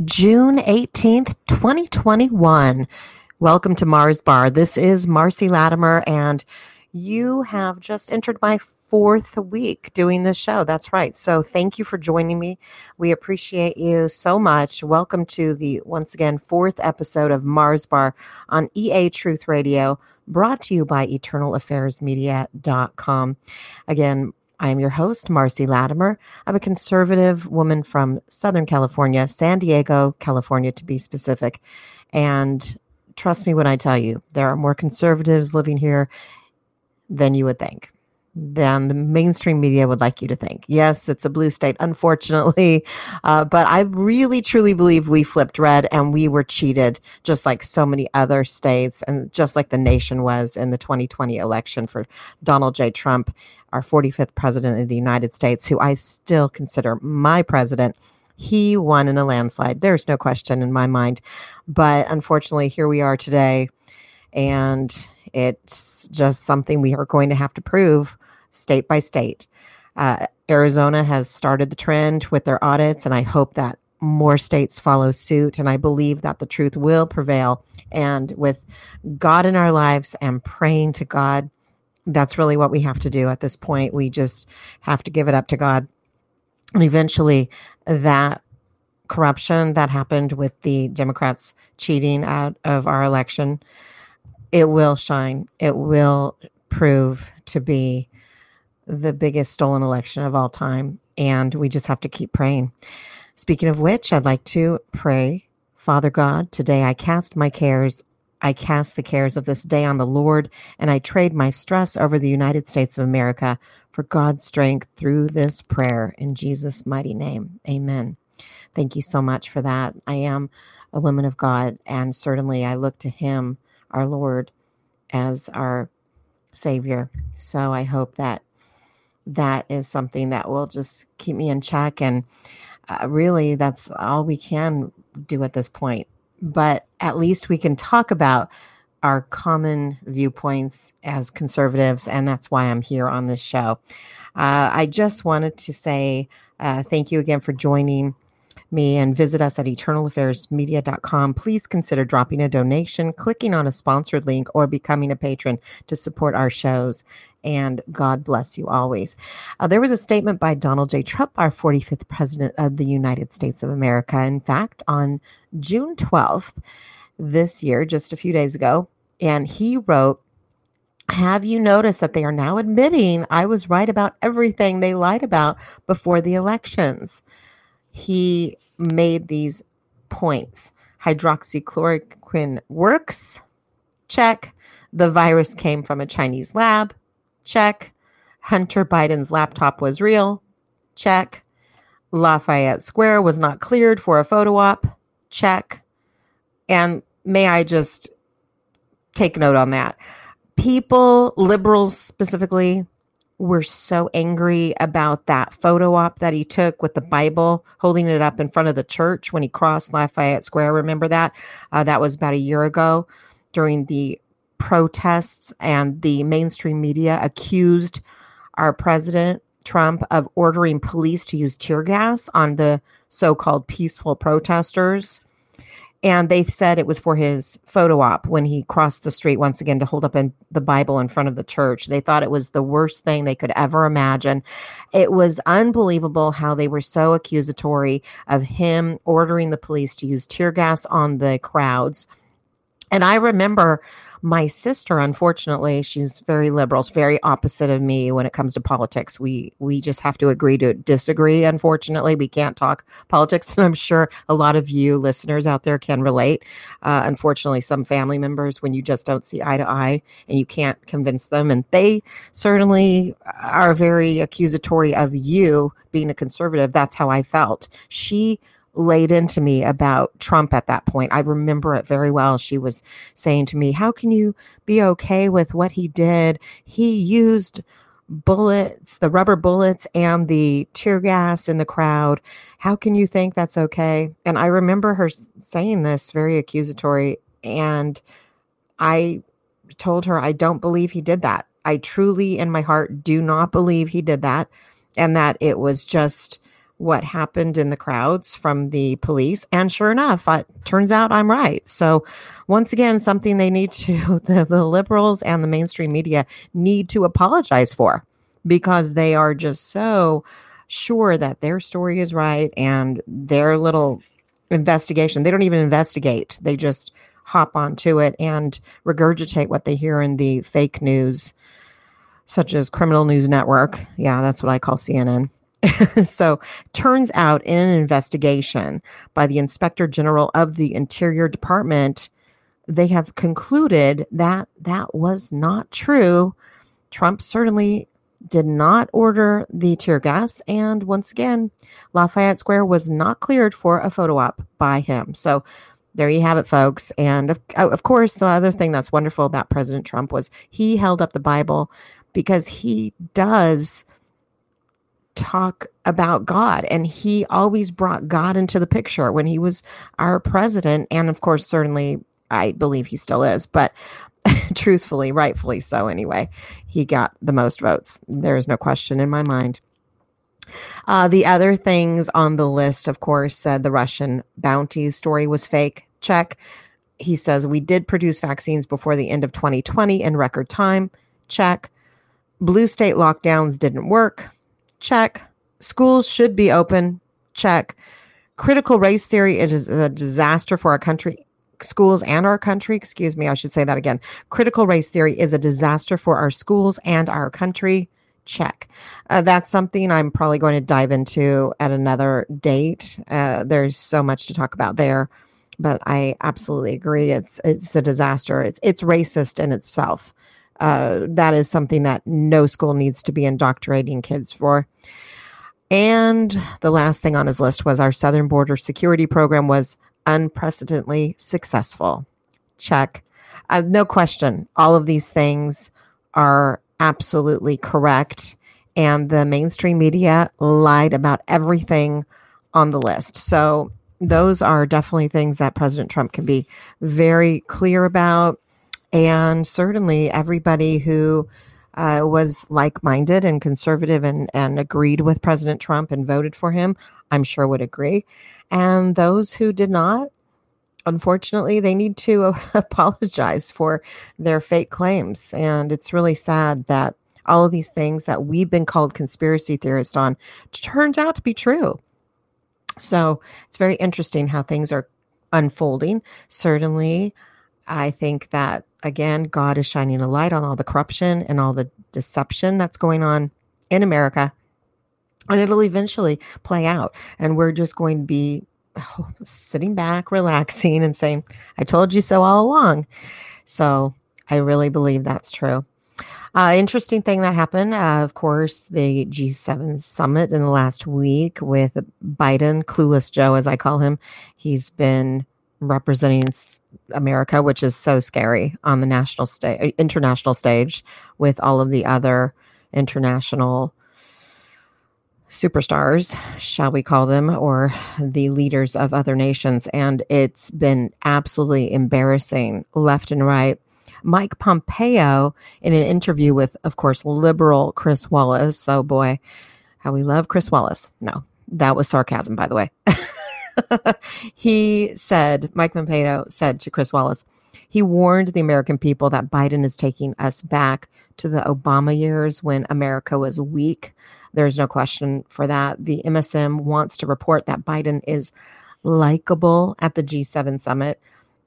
June 18th, 2021. Welcome to Mars Bar. This is Marcy Latimer, and you have just entered my fourth week doing this show. That's right. So thank you for joining me. We appreciate you so much. Welcome to the once again fourth episode of Mars Bar on EA Truth Radio, brought to you by eternalaffairsmedia.com. Again, I am your host, Marcy Latimer. I'm a conservative woman from Southern California, San Diego, California, to be specific. And trust me when I tell you, there are more conservatives living here than you would think than the mainstream media would like you to think. Yes, it's a blue state, unfortunately, uh, but I really truly believe we flipped red and we were cheated, just like so many other states, and just like the nation was in the 2020 election for Donald J. Trump, our 45th president of the United States, who I still consider my president. He won in a landslide. There's no question in my mind. But unfortunately, here we are today. And it's just something we are going to have to prove state by state. Uh, Arizona has started the trend with their audits, and I hope that more states follow suit. And I believe that the truth will prevail. And with God in our lives and praying to God, that's really what we have to do at this point. We just have to give it up to God. And eventually, that corruption that happened with the Democrats cheating out of our election, it will shine. It will prove to be the biggest stolen election of all time. And we just have to keep praying. Speaking of which, I'd like to pray. Father God, today I cast my cares. I cast the cares of this day on the Lord, and I trade my stress over the United States of America for God's strength through this prayer. In Jesus' mighty name, amen. Thank you so much for that. I am a woman of God, and certainly I look to Him, our Lord, as our Savior. So I hope that that is something that will just keep me in check. And uh, really, that's all we can do at this point. But at least we can talk about our common viewpoints as conservatives. And that's why I'm here on this show. Uh, I just wanted to say uh, thank you again for joining me and visit us at eternalaffairsmedia.com. Please consider dropping a donation, clicking on a sponsored link, or becoming a patron to support our shows. And God bless you always. Uh, there was a statement by Donald J. Trump, our 45th president of the United States of America. In fact, on June 12th this year, just a few days ago, and he wrote, have you noticed that they are now admitting I was right about everything they lied about before the elections? He made these points. Hydroxychloroquine works. Check. The virus came from a Chinese lab. Check. Hunter Biden's laptop was real. Check. Lafayette Square was not cleared for a photo op. Check. And may I just take note on that? People, liberals specifically, were so angry about that photo op that he took with the Bible, holding it up in front of the church when he crossed Lafayette Square. Remember that? Uh, that was about a year ago during the protests, and the mainstream media accused our president, Trump, of ordering police to use tear gas on the so called peaceful protesters and they said it was for his photo op when he crossed the street once again to hold up in the bible in front of the church. They thought it was the worst thing they could ever imagine. It was unbelievable how they were so accusatory of him ordering the police to use tear gas on the crowds. And i remember my sister, unfortunately, she's very liberal, she's very opposite of me when it comes to politics. We we just have to agree to disagree. Unfortunately, we can't talk politics, and I'm sure a lot of you listeners out there can relate. Uh, unfortunately, some family members, when you just don't see eye to eye, and you can't convince them, and they certainly are very accusatory of you being a conservative. That's how I felt. She laid into me about Trump at that point. I remember it very well. She was saying to me, How can you be okay with what he did? He used bullets, the rubber bullets, and the tear gas in the crowd. How can you think that's okay? And I remember her saying this very accusatory. And I told her, I don't believe he did that. I truly, in my heart, do not believe he did that. And that it was just what happened in the crowds from the police. And sure enough, it turns out I'm right. So, once again, something they need to, the, the liberals and the mainstream media need to apologize for because they are just so sure that their story is right and their little investigation, they don't even investigate, they just hop onto it and regurgitate what they hear in the fake news, such as Criminal News Network. Yeah, that's what I call CNN so, turns out in an investigation by the Inspector General of the Interior Department, they have concluded that that was not true. Trump certainly did not order the tear gas. And once again, Lafayette Square was not cleared for a photo op by him. So, there you have it, folks. And of, oh, of course, the other thing that's wonderful about President Trump was he held up the Bible because he does talk about God. And he always brought God into the picture when he was our president. And of course, certainly, I believe he still is, but truthfully, rightfully so anyway, he got the most votes. There is no question in my mind. Uh, the other things on the list, of course, said the Russian bounty story was fake. Check. He says we did produce vaccines before the end of 2020 in record time. Check. Blue state lockdowns didn't work. Check. Schools should be open. Check. Critical race theory is a disaster for our country, schools and our country. Excuse me, I should say that again. Critical race theory is a disaster for our schools and our country. Check. Uh, that's something I'm probably going to dive into at another date. Uh, there's so much to talk about there, but I absolutely agree. It's it's a disaster. It's it's racist in itself uh, that is something that no school needs to be indoctrinating kids for. And the last thing on his list was our southern border security program was unprecedentedly successful. Check. Uh, no question. All of these things are absolutely correct. And the mainstream media lied about everything on the list. So, those are definitely things that President Trump can be very clear about and certainly everybody who uh, was like minded and conservative and, and agreed with President Trump and voted for him, I'm sure would agree. And those who did not, unfortunately, they need to apologize for their fake claims. And it's really sad that all of these things that we've been called conspiracy theorists on turns out to be true. So it's very interesting how things are unfolding. Certainly, I think that again, God is shining a light on all the corruption and all the deception that's going on in America. And it'll eventually play out. And we're just going to be oh, sitting back, relaxing, and saying, I told you so all along. So I really believe that's true. Uh, interesting thing that happened, uh, of course, the G7 summit in the last week with Biden, Clueless Joe, as I call him. He's been representing America, which is so scary on the national stage, uh, international stage, with all of the other international superstars, shall we call them, or the leaders of other nations. And it's been absolutely embarrassing left and right. Mike Pompeo, in an interview with, of course, liberal Chris Wallace. Oh boy, how we love Chris Wallace. No, that was sarcasm, by the way. he said, Mike Pompeo said to Chris Wallace, he warned the American people that Biden is taking us back to the Obama years when America was weak. There's no question for that. The MSM wants to report that Biden is likable at the G7 summit,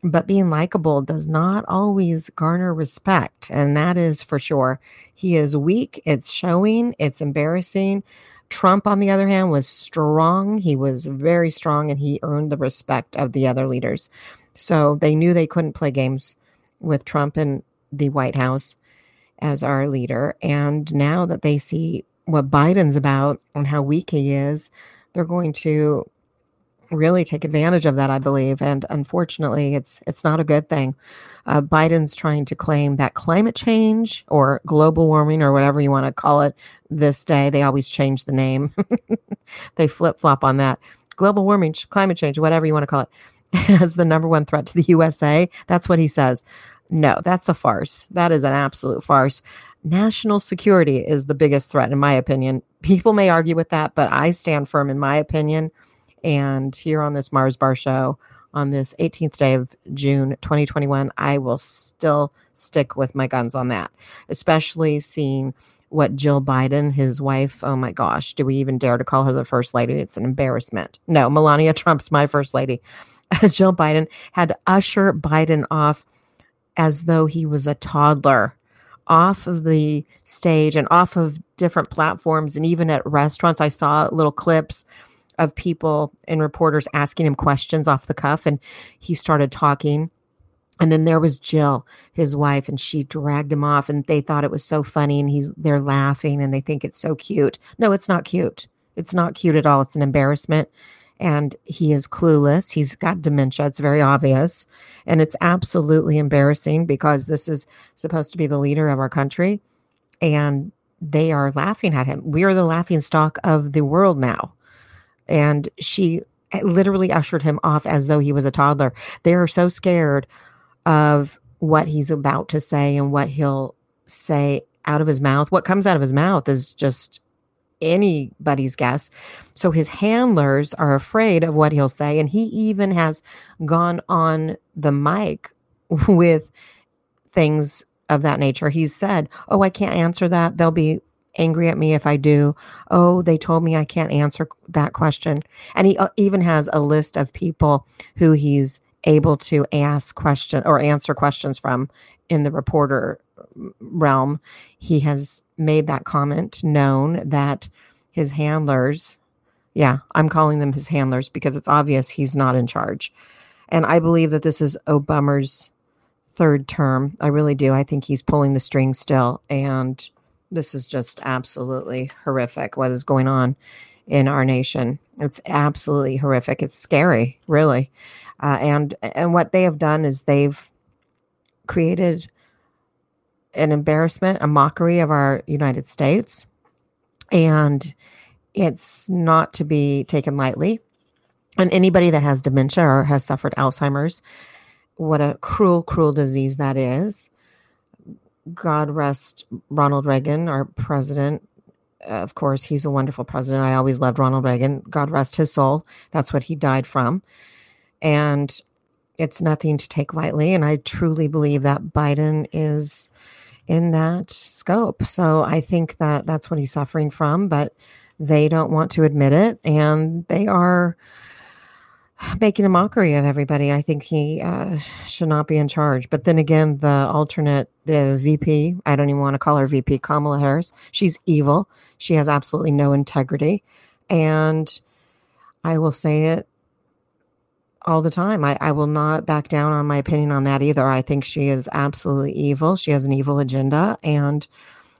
but being likable does not always garner respect. And that is for sure. He is weak. It's showing, it's embarrassing. Trump, on the other hand, was strong. He was very strong and he earned the respect of the other leaders. So they knew they couldn't play games with Trump in the White House as our leader. And now that they see what Biden's about and how weak he is, they're going to really take advantage of that, I believe. And unfortunately, it's it's not a good thing. Uh, Biden's trying to claim that climate change or global warming or whatever you want to call it this day, they always change the name. they flip flop on that. Global warming, climate change, whatever you want to call it, as the number one threat to the USA. That's what he says. No, that's a farce. That is an absolute farce. national security is the biggest threat, in my opinion. People may argue with that, but I stand firm in my opinion. And here on this Mars Bar show, on this 18th day of June 2021, I will still stick with my guns on that, especially seeing what Jill Biden, his wife, oh my gosh, do we even dare to call her the first lady? It's an embarrassment. No, Melania Trump's my first lady. Jill Biden had to usher Biden off as though he was a toddler off of the stage and off of different platforms and even at restaurants. I saw little clips of people and reporters asking him questions off the cuff, and he started talking. And then there was Jill, his wife, and she dragged him off, and they thought it was so funny, and he's they're laughing and they think it's so cute. No, it's not cute. It's not cute at all. It's an embarrassment and he is clueless. He's got dementia. It's very obvious. And it's absolutely embarrassing because this is supposed to be the leader of our country. And they are laughing at him. We are the laughing stock of the world now. And she eh, literally ushered him off as though he was a toddler. They are so scared of what he's about to say and what he'll say out of his mouth. What comes out of his mouth is just anybody's guess. So his handlers are afraid of what he'll say. And he even has gone on the mic with things of that nature. He's said, Oh, I can't answer that. They'll be angry at me if I do. Oh, they told me I can't answer that question. And he uh, even has a list of people who he's able to ask question or answer questions from in the reporter realm, he has made that comment known that his handlers, yeah, I'm calling them his handlers because it's obvious he's not in charge. And I believe that this is Obama's third term. I really do. I think he's pulling the strings still. And this is just absolutely horrific what is going on in our nation. It's absolutely horrific. It's scary, really. Uh, and and what they have done is they've created an embarrassment, a mockery of our United States. And it's not to be taken lightly. And anybody that has dementia or has suffered Alzheimer's, what a cruel, cruel disease that is. God rest Ronald Reagan, our president. Of course, he's a wonderful president. I always loved Ronald Reagan. God rest his soul. That's what he died from. And it's nothing to take lightly. And I truly believe that Biden is in that scope. So I think that that's what he's suffering from, but they don't want to admit it. And they are making a mockery of everybody. I think he uh, should not be in charge. But then again, the alternate, the VP, I don't even want to call her VP, Kamala Harris, she's evil. She has absolutely no integrity. And I will say it all the time. I, I will not back down on my opinion on that either. I think she is absolutely evil. She has an evil agenda and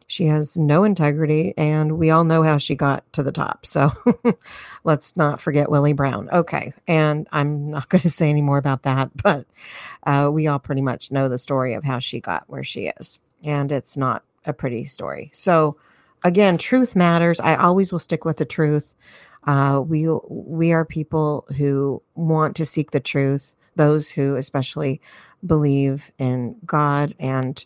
she has no integrity. And we all know how she got to the top. So let's not forget Willie Brown. Okay. And I'm not going to say any more about that, but uh, we all pretty much know the story of how she got where she is. And it's not a pretty story. So, again, truth matters. I always will stick with the truth. Uh, we we are people who want to seek the truth. Those who especially believe in God and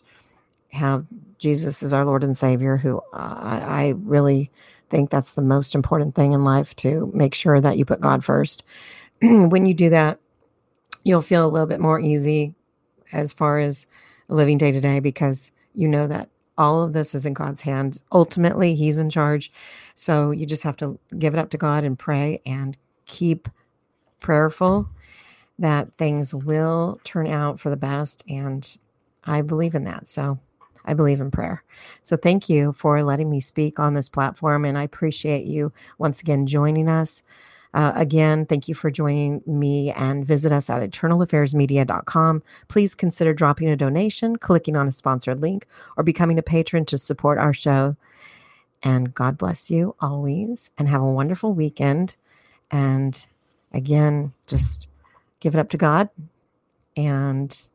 have Jesus is our Lord and Savior. Who uh, I really think that's the most important thing in life to make sure that you put God first. when you do that, you'll feel a little bit more easy as far as living day to day because you know that all of this is in God's hands. Ultimately, He's in charge. So you just have to give it up to God and pray and keep prayerful that things will turn out for the best. And I believe in that. So I believe in prayer. So thank you for letting me speak on this platform. And I appreciate you once again joining us. Uh, again, thank you for joining me and visit us at eternalaffairsmedia.com. Please consider dropping a donation, clicking on a sponsored link, or becoming a patron to support our show. And God bless you always and have a wonderful weekend. And again, just give it up to God and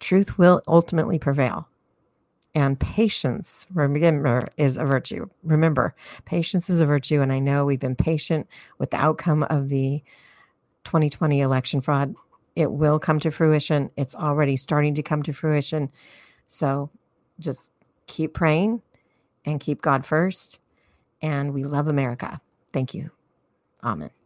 truth will ultimately prevail. And patience, remember, is a virtue. Remember, patience is a virtue. And I know we've been patient with the outcome of the 2020 election fraud. It will come to fruition. It's already starting to come to fruition. So just keep praying and keep God first. And we love America. Thank you. Amen.